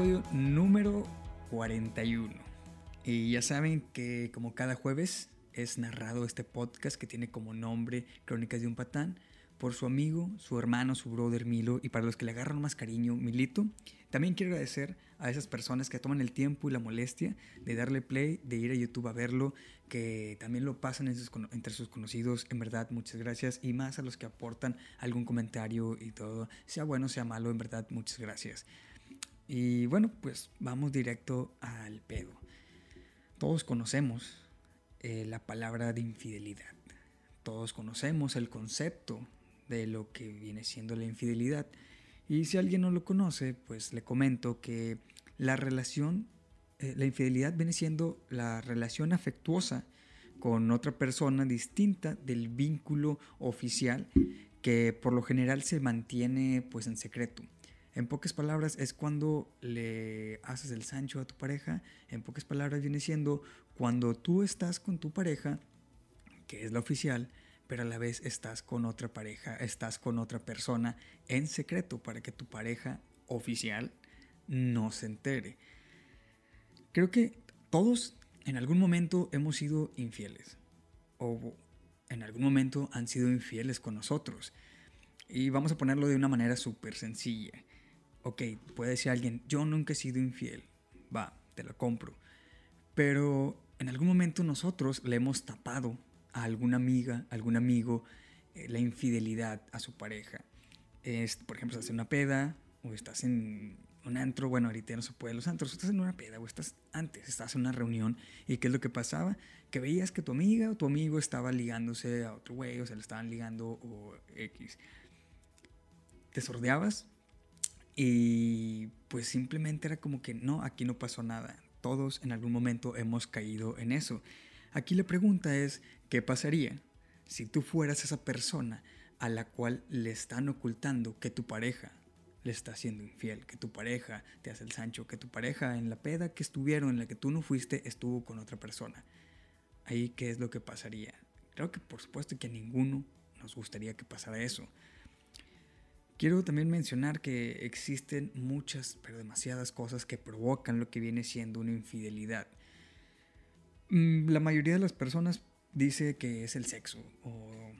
episodio número 41. Y ya saben que como cada jueves es narrado este podcast que tiene como nombre Crónicas de un Patán por su amigo, su hermano, su brother Milo y para los que le agarran más cariño, Milito. También quiero agradecer a esas personas que toman el tiempo y la molestia de darle play, de ir a YouTube a verlo, que también lo pasan entre sus conocidos. En verdad, muchas gracias. Y más a los que aportan algún comentario y todo, sea bueno, sea malo, en verdad, muchas gracias. Y bueno, pues vamos directo al pedo. Todos conocemos eh, la palabra de infidelidad. Todos conocemos el concepto de lo que viene siendo la infidelidad. Y si alguien no lo conoce, pues le comento que la relación, eh, la infidelidad viene siendo la relación afectuosa con otra persona distinta del vínculo oficial que por lo general se mantiene pues en secreto. En pocas palabras es cuando le haces el sancho a tu pareja, en pocas palabras viene siendo cuando tú estás con tu pareja, que es la oficial, pero a la vez estás con otra pareja, estás con otra persona en secreto para que tu pareja oficial no se entere. Creo que todos en algún momento hemos sido infieles o en algún momento han sido infieles con nosotros. Y vamos a ponerlo de una manera súper sencilla. Ok, puede decir alguien, yo nunca he sido infiel. Va, te lo compro. Pero en algún momento nosotros le hemos tapado a alguna amiga, algún amigo, eh, la infidelidad a su pareja. Es, por ejemplo, estás en una peda o estás en un antro, bueno, ahorita no se puede los antros, estás en una peda o estás antes, estás en una reunión y ¿qué es lo que pasaba? Que veías que tu amiga o tu amigo estaba ligándose a otro güey o se le estaban ligando o X. Te sordeabas y pues simplemente era como que no, aquí no pasó nada. Todos en algún momento hemos caído en eso. Aquí la pregunta es, ¿qué pasaría si tú fueras esa persona a la cual le están ocultando que tu pareja le está siendo infiel, que tu pareja te hace el sancho, que tu pareja en la peda que estuvieron, en la que tú no fuiste, estuvo con otra persona? Ahí, ¿qué es lo que pasaría? Creo que por supuesto que a ninguno nos gustaría que pasara eso. Quiero también mencionar que existen muchas, pero demasiadas cosas que provocan lo que viene siendo una infidelidad. Mm, la mayoría de las personas dice que es el sexo o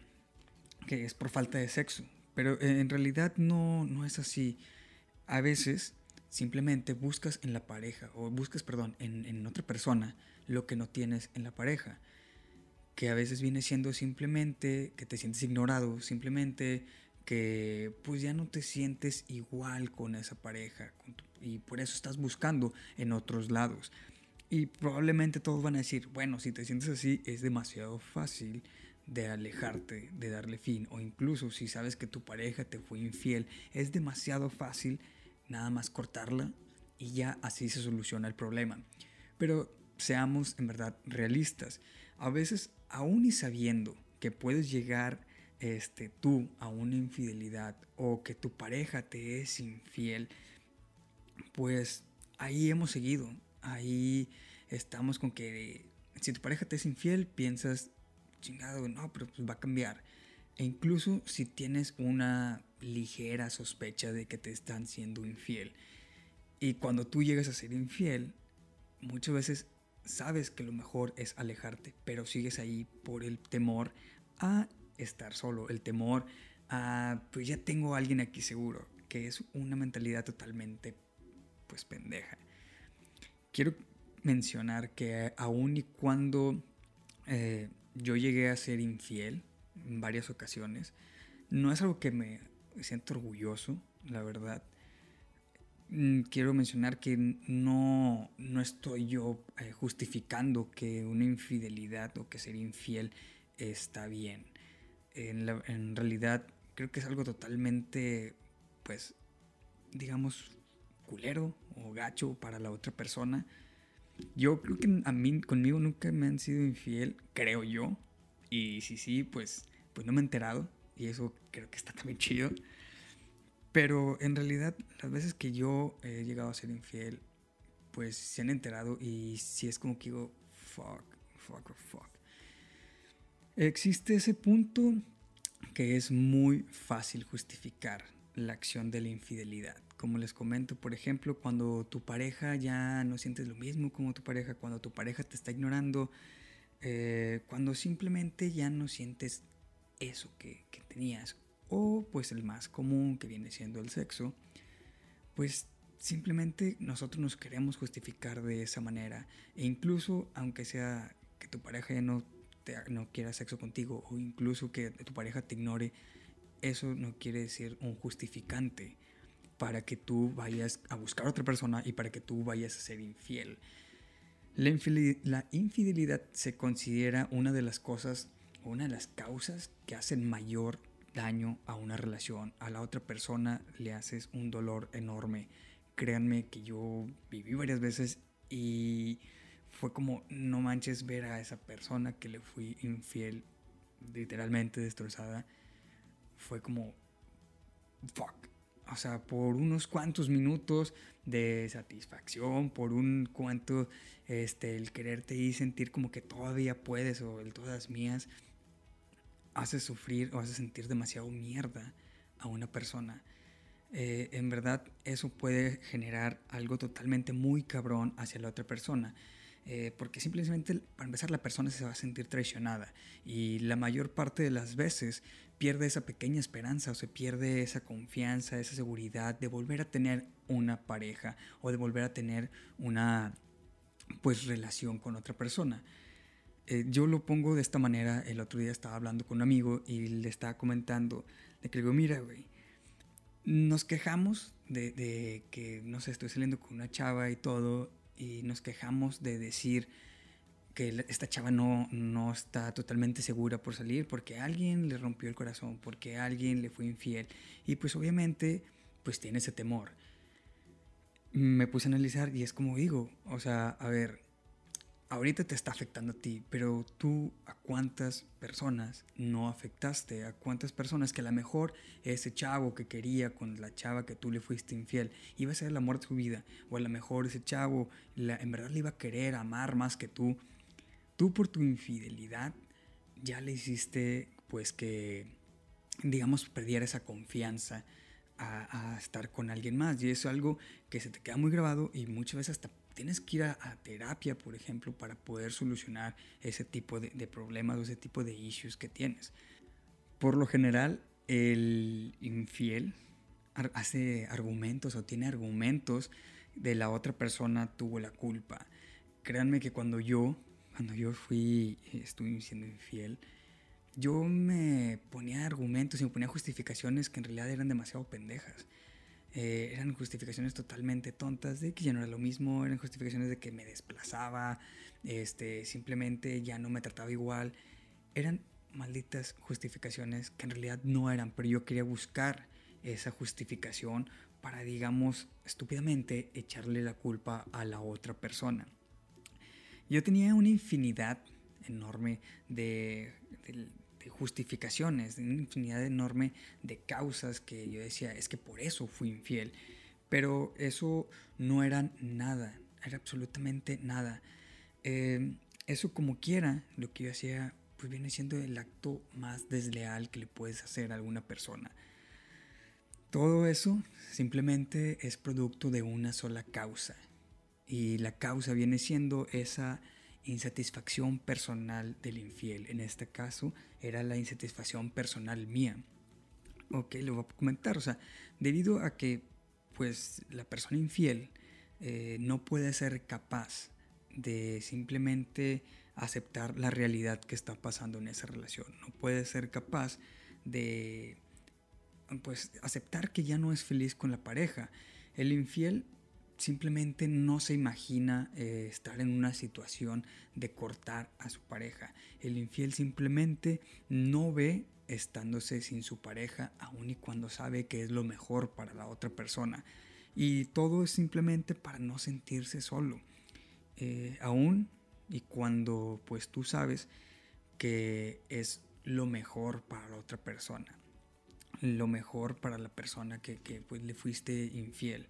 que es por falta de sexo, pero en realidad no, no es así. A veces simplemente buscas en la pareja o buscas, perdón, en, en otra persona lo que no tienes en la pareja, que a veces viene siendo simplemente que te sientes ignorado, simplemente pues ya no te sientes igual con esa pareja y por eso estás buscando en otros lados. Y probablemente todos van a decir, bueno, si te sientes así es demasiado fácil de alejarte, de darle fin. O incluso si sabes que tu pareja te fue infiel, es demasiado fácil nada más cortarla y ya así se soluciona el problema. Pero seamos en verdad realistas. A veces, aún y sabiendo que puedes llegar este, tú a una infidelidad o que tu pareja te es infiel, pues ahí hemos seguido ahí estamos con que si tu pareja te es infiel, piensas, chingado, no, pero pues va a cambiar. E incluso si tienes una ligera sospecha de que te están siendo infiel. Y cuando tú llegas a ser infiel, muchas veces sabes que lo mejor es alejarte, pero sigues ahí por el temor a estar solo, el temor a, pues ya tengo a alguien aquí seguro, que es una mentalidad totalmente, pues pendeja quiero mencionar que aun y cuando eh, yo llegué a ser infiel en varias ocasiones, no es algo que me siento orgulloso, la verdad. Mm, quiero mencionar que no, no estoy yo eh, justificando que una infidelidad o que ser infiel está bien. En, en realidad creo que es algo totalmente, pues, digamos, culero o gacho para la otra persona. Yo creo que a mí, conmigo nunca me han sido infiel, creo yo. Y si sí, pues, pues no me he enterado. Y eso creo que está también chido. Pero en realidad, las veces que yo he llegado a ser infiel, pues se han enterado y si es como que digo, fuck, fuck, fuck. Existe ese punto que es muy fácil justificar la acción de la infidelidad como les comento, por ejemplo, cuando tu pareja ya no sientes lo mismo como tu pareja, cuando tu pareja te está ignorando, eh, cuando simplemente ya no sientes eso que, que tenías, o pues el más común que viene siendo el sexo, pues simplemente nosotros nos queremos justificar de esa manera. E incluso, aunque sea que tu pareja ya no, no quiera sexo contigo, o incluso que tu pareja te ignore, eso no quiere decir un justificante para que tú vayas a buscar a otra persona y para que tú vayas a ser infiel. La infidelidad, se considera una de las cosas una de las causas que hacen mayor daño a una relación. A la otra persona le haces un dolor enorme. Créanme que yo viví varias veces y fue como, no manches ver a esa persona que le fui infiel, literalmente destrozada. Fue como, fuck, o sea, por unos cuantos minutos de satisfacción, por un cuanto, este, el quererte y sentir como que todavía puedes o el todas mías, hace sufrir o hace sentir demasiado mierda a una persona. Eh, en verdad, eso puede generar algo totalmente muy cabrón hacia la otra persona. Eh, porque simplemente, para empezar, la persona se va a sentir traicionada y la mayor parte de las veces pierde esa pequeña esperanza o se pierde esa confianza, esa seguridad de volver a tener una pareja o de volver a tener una pues relación con otra persona. Eh, yo lo pongo de esta manera, el otro día estaba hablando con un amigo y le estaba comentando, de que digo, mira, güey, nos quejamos de, de que, no sé, estoy saliendo con una chava y todo, y nos quejamos de decir, que esta chava no, no está totalmente segura por salir porque alguien le rompió el corazón, porque alguien le fue infiel. Y pues obviamente pues tiene ese temor. Me puse a analizar y es como digo, o sea, a ver, ahorita te está afectando a ti, pero tú a cuántas personas no afectaste, a cuántas personas que a lo mejor ese chavo que quería con la chava que tú le fuiste infiel iba a ser el amor de su vida, o a lo mejor ese chavo en verdad le iba a querer, amar más que tú, tú por tu infidelidad ya le hiciste pues que, digamos, perdiera esa confianza a, estar con alguien más. Y eso es algo que se te queda muy grabado y muchas veces hasta tienes que ir a, terapia, por ejemplo, para poder solucionar ese tipo de, de, problemas o ese tipo de issues que tienes. Por lo general, el infiel hace argumentos o tiene argumentos de la otra persona tuvo la culpa. Créanme que cuando yo cuando yo fui, estuve siendo infiel, yo me ponía argumentos y me ponía justificaciones que en realidad eran demasiado pendejas. Eh, eran justificaciones totalmente tontas de que ya no era lo mismo, eran justificaciones de que me desplazaba, este, simplemente ya no me trataba igual. Eran malditas justificaciones que en realidad no eran, pero yo quería buscar esa justificación para, digamos, estúpidamente echarle la culpa a la otra persona. Yo tenía una infinidad enorme de, justificaciones, una infinidad enorme de causas que yo decía, es que por eso fui infiel. Pero eso no era nada, era absolutamente nada. Em, eso como quiera, lo que yo hacía, pues viene siendo el acto más desleal que le puedes hacer a alguna persona. Todo eso simplemente es producto de una sola causa y la causa viene siendo esa insatisfacción personal del infiel. En este caso era la insatisfacción personal mía. Ok, lo voy a comentar. O sea, debido a que pues la persona infiel eh, no puede ser capaz de simplemente aceptar la realidad que está pasando en esa relación. No puede ser capaz de pues aceptar que ya no es feliz con la pareja. El infiel simplemente no se imagina eh, estar en una situación de cortar a su pareja. El infiel simplemente no ve estándose sin su pareja, aun y cuando sabe que es lo mejor para la otra persona. Y todo es simplemente para no sentirse solo. Eh, aún y cuando pues tú sabes que es lo mejor para la otra persona. Lo mejor para la persona que, que pues, le fuiste infiel.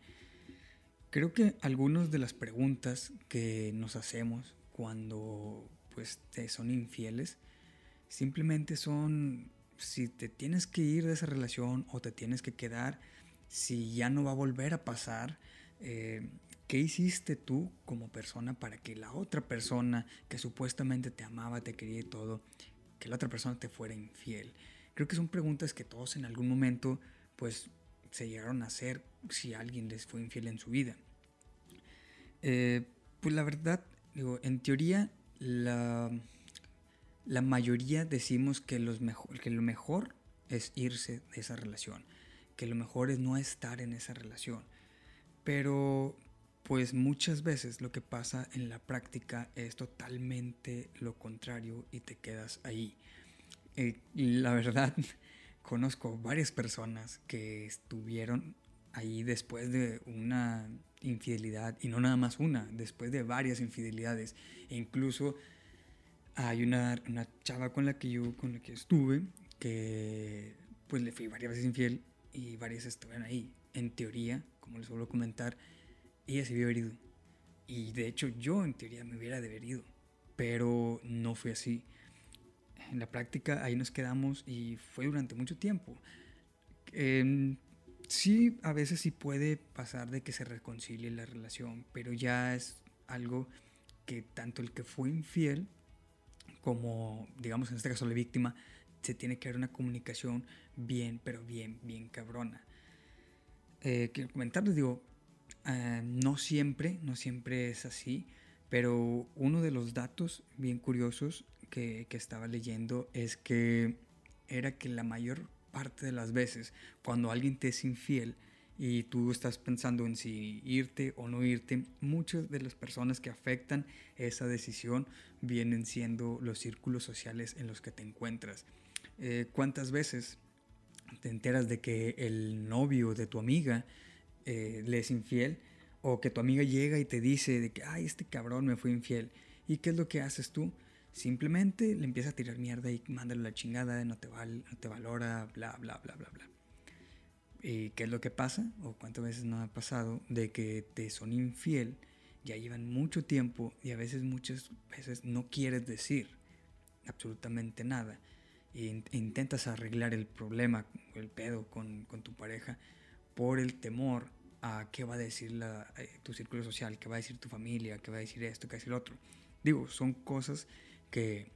Creo que algunas de las preguntas que nos hacemos cuando pues te son infieles simplemente son si te tienes que ir de esa relación o te tienes que quedar si ya no va a volver a pasar, eh, ¿qué hiciste tú como persona para que la otra persona que supuestamente te amaba, te quería y todo, que la otra persona te fuera infiel? Creo que son preguntas que todos en algún momento pues se llegaron a hacer si alguien les fue infiel en su vida. Eh, pues la verdad, digo, en teoría la, la mayoría decimos que, los mejor, que lo mejor es irse de esa relación, que lo mejor es no estar en esa relación. Pero pues muchas veces lo que pasa en la práctica es totalmente lo contrario y te quedas ahí. Eh, la verdad, conozco varias personas que estuvieron ahí después de una infidelidad, y no nada más una, después de varias infidelidades. E incluso hay una, una, chava con la que yo con la que estuve que pues le fui varias veces infiel y varias estuvieron ahí. En teoría, como les suelo comentar, ella se vio herido. Y de hecho yo en teoría me hubiera deberido, pero no fue así. En la práctica ahí nos quedamos y fue durante mucho tiempo. Eh, sí, a veces sí puede pasar de que se reconcilie la relación, pero ya es algo que tanto el que fue infiel como, digamos, en este caso la víctima, se tiene que dar una comunicación bien, pero bien, bien cabrona. Eh, quiero comentarles, digo, eh, no siempre, no siempre es así, pero uno de los datos bien curiosos que, que estaba leyendo es que era que la mayor parte de las veces cuando alguien te es infiel y tú estás pensando en si irte o no irte, muchas de las personas que afectan esa decisión vienen siendo los círculos sociales en los que te encuentras. Eh, ¿Cuántas veces te enteras de que el novio de tu amiga eh, le es infiel? O que tu amiga llega y te dice de que, ay, este cabrón me fue infiel. ¿Y qué es lo que haces tú? Simplemente le empieza a tirar mierda y mándale la chingada, no te, val, no te valora, bla, bla, bla, bla, bla. ¿Y qué es lo que pasa? ¿O cuántas veces no ha pasado? De que te son infiel, ya llevan mucho tiempo y a veces muchas veces no quieres decir absolutamente nada. E intentas arreglar el problema, el pedo con, con, tu pareja por el temor a qué va a decir la, eh, tu círculo social, qué va a decir tu familia, qué va a decir esto, qué va a decir lo otro. Digo, son cosas que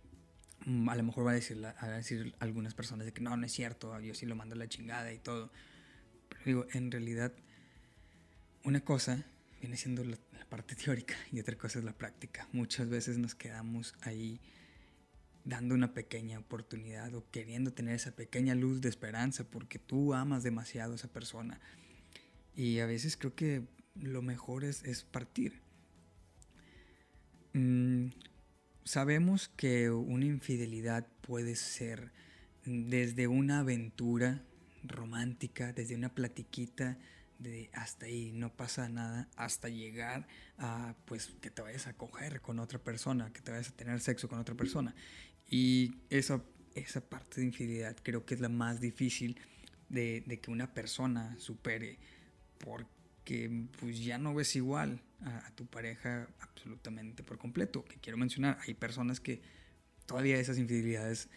mm, a lo mejor va a decir, a decir algunas personas de que no, no es cierto, yo sí lo mando a la chingada y todo. Pero digo, en realidad, una cosa viene siendo la, parte teórica y otra cosa es la práctica. Muchas veces nos quedamos ahí dando una pequeña oportunidad o queriendo tener esa pequeña luz de esperanza porque tú amas demasiado a esa persona. Y a veces creo que lo mejor es, es partir. Mm, sabemos que una infidelidad puede ser desde una aventura romántica, desde una platiquita de hasta ahí no pasa nada, hasta llegar a pues que te vayas a coger con otra persona, que te vayas a tener sexo con otra persona. Y esa, esa parte de infidelidad creo que es la más difícil de, de que una persona supere, porque pues ya no ves igual a, tu pareja absolutamente por completo. Que quiero mencionar, hay personas que todavía esas infidelidades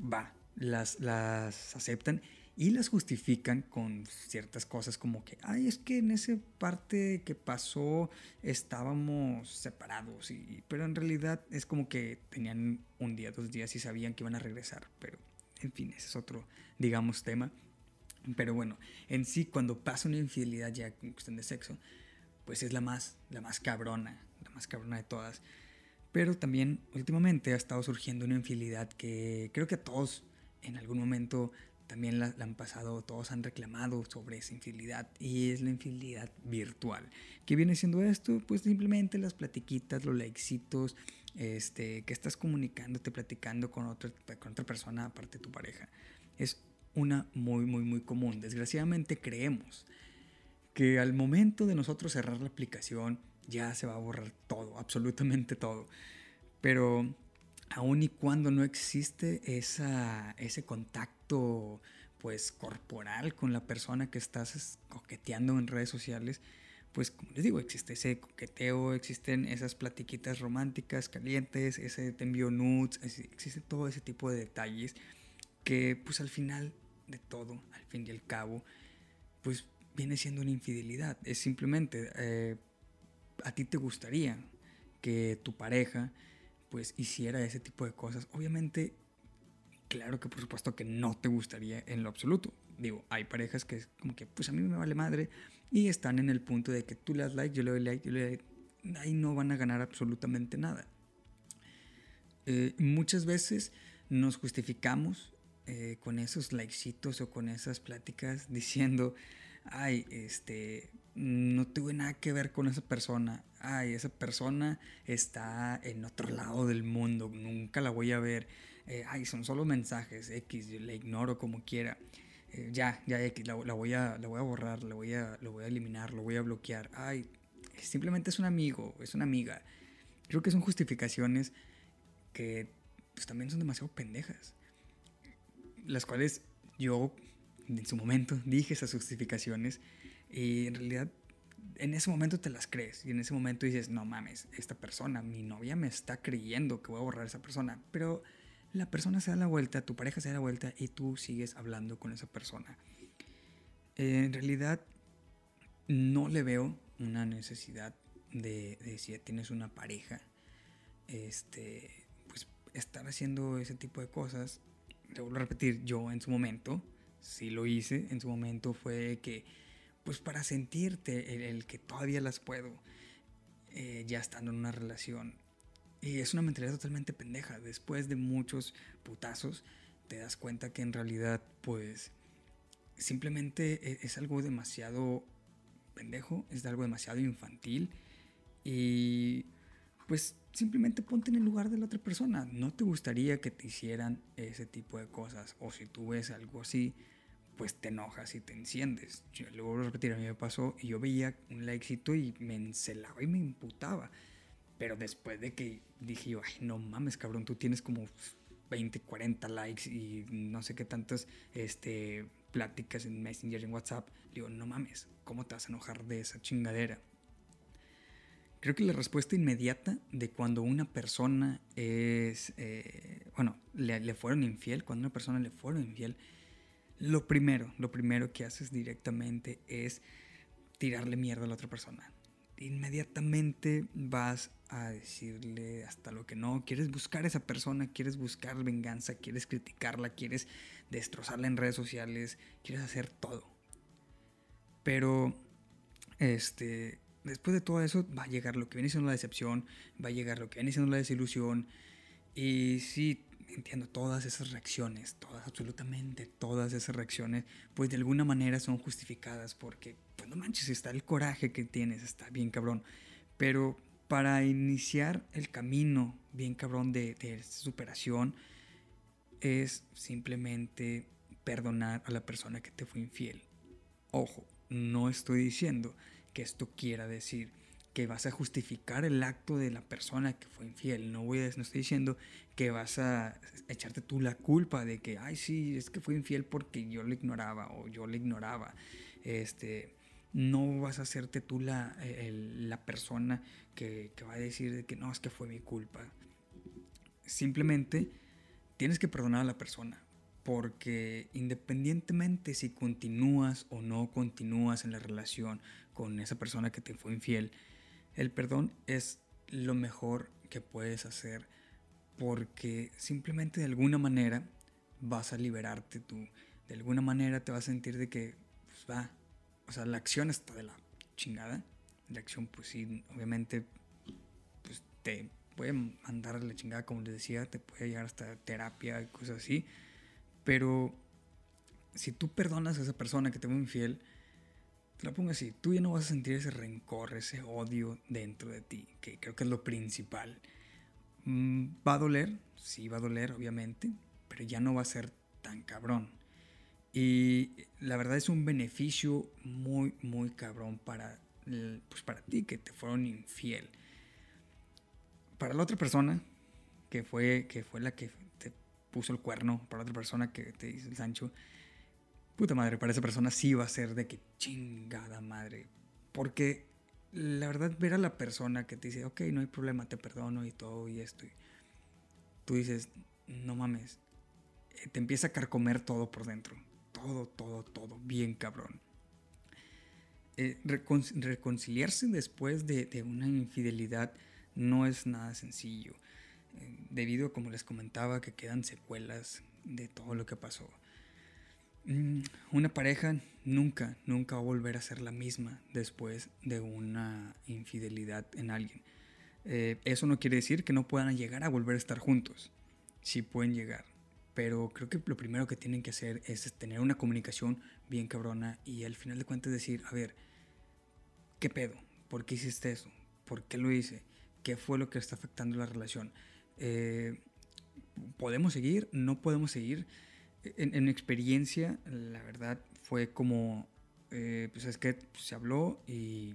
va, las, las aceptan y las justifican con ciertas cosas como que, ay, es que en esa parte que pasó estábamos separados, y, pero en realidad es como que tenían un día, dos días y sabían que iban a regresar, pero en fin, ese es otro, digamos, tema. Pero bueno, en sí, cuando pasa una infidelidad ya en cuestión de sexo, pues es la más, la más cabrona, la más cabrona de todas. Pero también últimamente ha estado surgiendo una infidelidad que creo que a todos en algún momento también la, han pasado, todos han reclamado sobre esa infidelidad y es la infidelidad virtual. ¿Qué viene siendo esto? Pues simplemente las platiquitas, los likecitos, este, que estás comunicándote, platicando con otra, con otra persona aparte de tu pareja. Es una muy, muy, muy común. Desgraciadamente creemos que al momento de nosotros cerrar la aplicación ya se va a borrar todo, absolutamente todo. Pero aun y cuando no existe esa, ese contacto pues corporal con la persona que estás coqueteando en redes sociales, pues como les digo, existe ese coqueteo, existen esas platiquitas románticas, calientes, ese te envío nudes, existe todo ese tipo de detalles que pues al final de todo, al fin y al cabo, pues viene siendo una infidelidad. Es simplemente, eh, a ti te gustaría que tu pareja pues hiciera ese tipo de cosas. Obviamente, claro que por supuesto que no te gustaría en lo absoluto. Digo, hay parejas que es como que pues a mí me vale madre y están en el punto de que tú le das like, yo le doy like, yo le doy Ahí no van a ganar absolutamente nada. Eh, muchas veces nos justificamos eh, con esos likecitos o con esas pláticas diciendo, ay, este, no tuve nada que ver con esa persona, ay, esa persona está en otro lado del mundo, nunca la voy a ver, eh, ay, son solo mensajes, X, yo la ignoro como quiera. Eh, ya, ya X, la, voy a, la voy a borrar, la voy a, lo voy a eliminar, lo voy a bloquear. Ay, simplemente es un amigo, es una amiga. Creo que son justificaciones que pues, también son demasiado pendejas. Las cuales yo en su momento dije esas justificaciones y en realidad en ese momento te las crees y en ese momento dices, no mames, esta persona, mi novia me está creyendo que voy a borrar a esa persona, pero la persona se da la vuelta, tu pareja se da la vuelta y tú sigues hablando con esa persona. en realidad no le veo una necesidad de, de si tienes una pareja, este, pues estar haciendo ese tipo de cosas. Te vuelvo a repetir, yo en su momento sí lo hice, en su momento fue que, pues para sentirte el, que todavía las puedo, eh, ya estando en una relación. Y es una mentalidad totalmente pendeja. Después de muchos putazos, te das cuenta que en realidad, pues, simplemente e, es, algo demasiado pendejo, es algo demasiado infantil. Y pues simplemente ponte en el lugar de la otra persona. No te gustaría que te hicieran ese tipo de cosas. O si tú ves algo así, pues te enojas y te enciendes. Yo lo repetir, a mí me pasó y yo veía un likecito y me encelaba y me imputaba. Pero después de que dije yo, ay, no mames, cabrón, tú tienes como 20, 40 likes y no sé qué tantas este, pláticas en Messenger, en WhatsApp, digo, no mames, ¿cómo te vas a enojar de esa chingadera? Creo que la respuesta inmediata de cuando una persona es, eh, bueno, le, le fueron infiel, cuando una persona le fueron infiel, lo primero, lo primero que haces directamente es tirarle mierda a la otra persona. Inmediatamente vas a decirle hasta lo que no, quieres buscar a esa persona, quieres buscar venganza, quieres criticarla, quieres destrozarla en redes sociales, quieres hacer todo. Pero, este, después de todo eso va a llegar lo que viene siendo la decepción, va a llegar lo que viene siendo la desilusión. Y si entiendo todas esas reacciones, todas, absolutamente todas esas reacciones, pues de alguna manera son justificadas porque, pues no manches, está el coraje que tienes, está bien cabrón. Pero para iniciar el camino bien cabrón de, de superación es simplemente perdonar a la persona que te fue infiel. Ojo, no estoy diciendo que esto quiera decir que vas a justificar el acto de la persona que fue infiel. No, voy a, no estoy diciendo que vas a echarte tú la culpa de que, ay, sí, es que fue infiel porque yo le ignoraba o yo le ignoraba. Este, no vas a hacerte tú la, la persona que, que va a decir que no, es que fue mi culpa. Simplemente tienes que perdonar a la persona. Porque independientemente si continúas o no continúas en la relación con esa persona que te fue infiel, el perdón es lo mejor que puedes hacer porque simplemente de alguna manera vas a liberarte tú. De alguna manera te vas a sentir de que, pues va, o sea, la acción está de la chingada. La acción, pues sí, obviamente, pues te puede mandar a la chingada, como les decía, te puede llegar hasta terapia y cosas así. Pero si tú perdonas a esa persona que te fue infiel, te lo pongo así, tú ya no vas a sentir ese rencor, ese odio dentro de ti, que creo que es lo principal. Mm, va a doler, sí va a doler, obviamente, pero ya no va a ser tan cabrón. Y la verdad es un beneficio muy, muy cabrón para, pues para ti que te fueron infiel. Para la otra persona, que fue, que fue la que te puso el cuerno, para la otra persona que te dice el Sancho, puta madre, para esa persona sí va a ser de que chingada madre. Porque la verdad, ver a la persona que te dice, ok, no hay problema, te perdono y todo y esto. Tú dices, no mames, eh, te empieza a carcomer todo por dentro. Todo, todo, todo, bien cabrón. eh, reconciliarse después de, una infidelidad no es nada sencillo, eh, debido, como les comentaba, que quedan secuelas de todo lo que pasó. Mm, una pareja nunca, nunca va a volver a ser la misma después de una infidelidad en alguien. Eh, eso no quiere decir que no puedan llegar a volver a estar juntos. Sí pueden llegar. Pero creo que lo primero que tienen que hacer es tener una comunicación bien cabrona y al final de cuentas decir, a ver, ¿qué pedo? ¿Por qué hiciste eso? ¿Por qué lo hice? ¿Qué fue lo que está afectando la relación? Eh, ¿Podemos seguir? ¿No podemos seguir? En, mi experiencia, la verdad, fue como, eh, pues es que se habló y,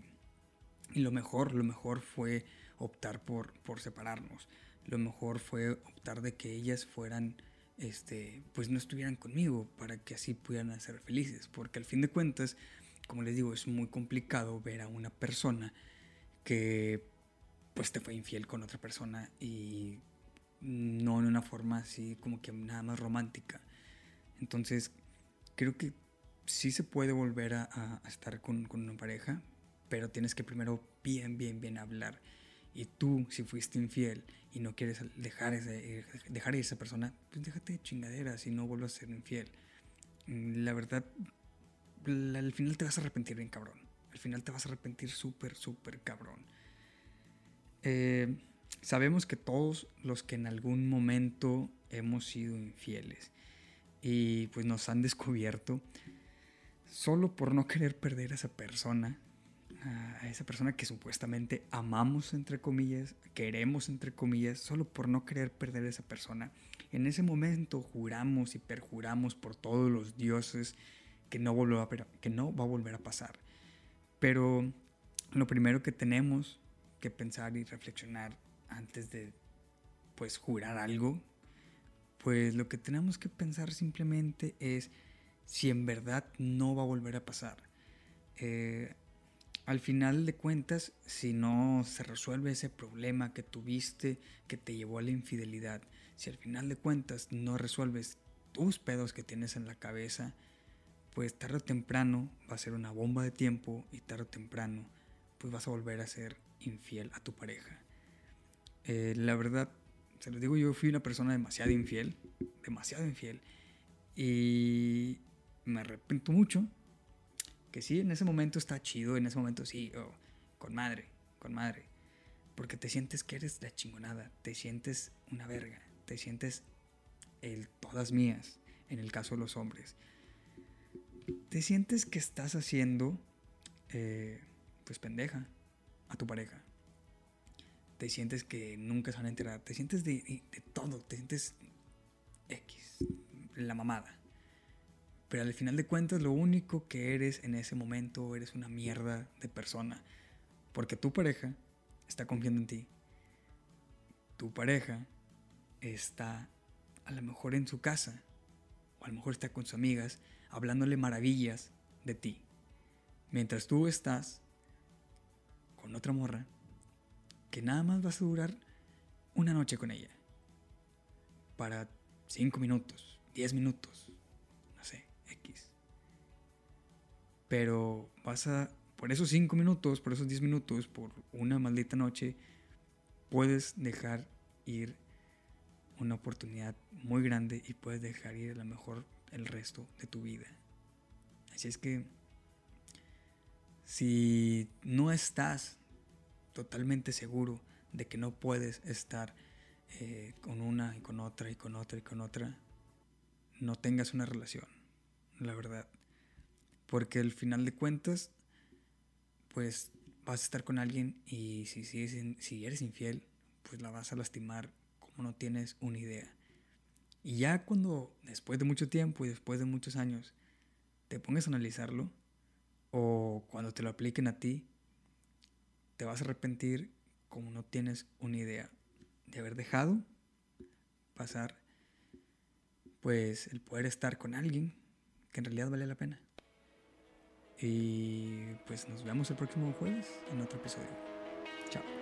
y, lo mejor, lo mejor fue optar por, por separarnos. Lo mejor fue optar de que ellas fueran, este, pues no estuvieran conmigo para que así pudieran ser felices. Porque al fin de cuentas, como les digo, es muy complicado ver a una persona que pues te fue infiel con otra persona y no en una forma así como que nada más romántica. Entonces, creo que sí se puede volver a, estar con, una pareja, pero tienes que primero bien, bien, bien hablar. Y tú, si fuiste infiel y no quieres dejar, ese, dejar a esa persona, pues déjate de chingaderas y no vuelvas a ser infiel. La verdad, al final te vas a arrepentir bien cabrón. Al final te vas a arrepentir súper, súper cabrón. Eh, sabemos que todos los que en algún momento hemos sido infieles y pues nos han descubierto, solo por no querer perder a esa persona, a esa persona que supuestamente amamos entre comillas, queremos entre comillas, solo por no querer perder a esa persona, en ese momento juramos y perjuramos por todos los dioses que no, a, que no va a volver a pasar. Pero lo primero que tenemos que pensar y reflexionar antes de pues jurar algo, pues lo que tenemos que pensar simplemente es si en verdad no va a volver a pasar. Eh, al final de cuentas, si no se resuelve ese problema que tuviste que te llevó a la infidelidad, si al final de cuentas no resuelves tus pedos que tienes en la cabeza, pues tarde o temprano va a ser una bomba de tiempo y tarde o temprano pues vas a volver a ser infiel a tu pareja. Eh, la verdad, se lo digo, yo fui una persona demasiado infiel, demasiado infiel, y me arrepiento mucho, que sí, en ese momento está chido, en ese momento sí, oh, con madre, con madre, porque te sientes que eres la chingonada, te sientes una verga, te sientes el todas mías, en el caso de los hombres te sientes que estás haciendo, eh, pues pendeja, a tu pareja. Te sientes que nunca se van a enterar. Te sientes de, todo. Te sientes X, la mamada. Pero al final de cuentas, lo único que eres en ese momento, eres una mierda de persona. Porque tu pareja está confiando en ti. Tu pareja está a lo mejor en su casa. O a lo mejor está con sus amigas hablándole maravillas de ti. Mientras tú estás con otra morra que nada más vas a durar una noche con ella. Para 5 minutos, 10 minutos, no sé, X. Pero vas a, por esos 5 minutos, por esos 10 minutos, por una maldita noche, puedes dejar ir una oportunidad muy grande y puedes dejar ir a la mejor el resto de tu vida. Así es que si no estás totalmente seguro de que no puedes estar eh, con una y con otra y con otra y con otra, no tengas una relación, la verdad. Porque al final de cuentas, pues vas a estar con alguien y si, si, si eres infiel, pues la vas a lastimar como no tienes una idea. Y ya cuando, después de mucho tiempo y después de muchos años, te pongas a analizarlo, o cuando te lo apliquen a ti, te vas a arrepentir como no tienes una idea de haber dejado pasar, pues el poder estar con alguien que en realidad vale la pena. Y pues nos vemos el próximo jueves en otro episodio. Chao.